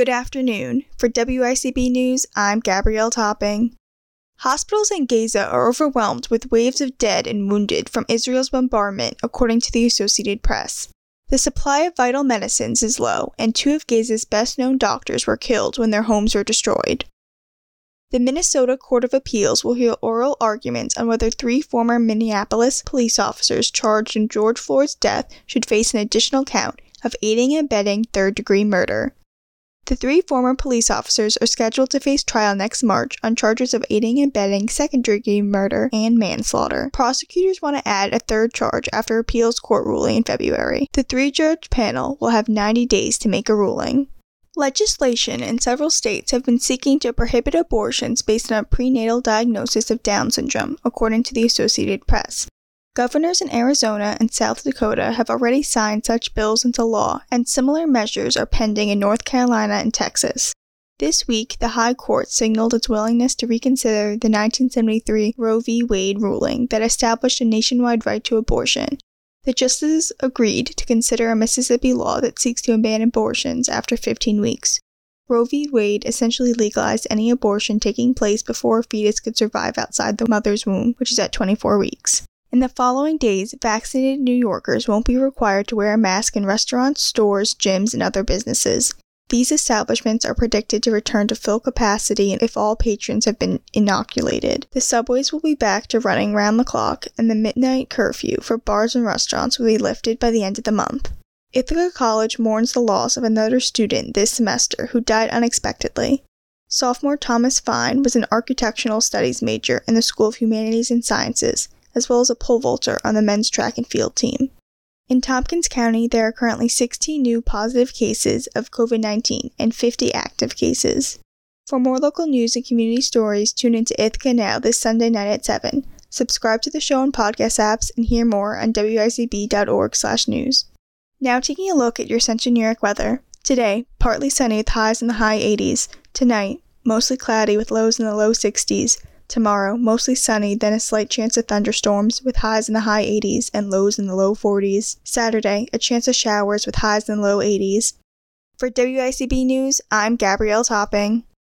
Good afternoon. For WICB News, I'm Gabrielle Topping. Hospitals in Gaza are overwhelmed with waves of dead and wounded from Israel's bombardment, according to the Associated Press. The supply of vital medicines is low, and two of Gaza's best known doctors were killed when their homes were destroyed. The Minnesota Court of Appeals will hear oral arguments on whether three former Minneapolis police officers charged in George Floyd's death should face an additional count of aiding and abetting third degree murder. The three former police officers are scheduled to face trial next March on charges of aiding and abetting second degree murder and manslaughter. Prosecutors want to add a third charge after appeals court ruling in February. The three judge panel will have 90 days to make a ruling. Legislation in several states have been seeking to prohibit abortions based on a prenatal diagnosis of Down syndrome, according to the Associated Press. Governors in Arizona and South Dakota have already signed such bills into law, and similar measures are pending in North Carolina and Texas. This week, the High Court signaled its willingness to reconsider the 1973 Roe v. Wade ruling that established a nationwide right to abortion, the justices agreed to consider a Mississippi law that seeks to ban abortions after 15 weeks. Roe v. Wade essentially legalized any abortion taking place before a fetus could survive outside the mother's womb, which is at 24 weeks. In the following days, vaccinated New Yorkers won't be required to wear a mask in restaurants, stores, gyms, and other businesses. These establishments are predicted to return to full capacity if all patrons have been inoculated. The subways will be back to running round the clock, and the midnight curfew for bars and restaurants will be lifted by the end of the month. Ithaca College mourns the loss of another student this semester who died unexpectedly. Sophomore Thomas Fine was an architectural studies major in the School of Humanities and Sciences, as well as a pole vaulter on the men's track and field team. In Tompkins County, there are currently 16 new positive cases of COVID 19 and 50 active cases. For more local news and community stories, tune into Ithaca Now this Sunday night at 7. Subscribe to the show on podcast apps and hear more on wicb.org/news. Now taking a look at your York weather. Today, partly sunny with highs in the high 80s. Tonight, mostly cloudy with lows in the low 60s. Tomorrow, mostly sunny, then a slight chance of thunderstorms with highs in the high 80s and lows in the low 40s. Saturday, a chance of showers with highs in the low 80s. For WICB News, I'm Gabrielle Topping.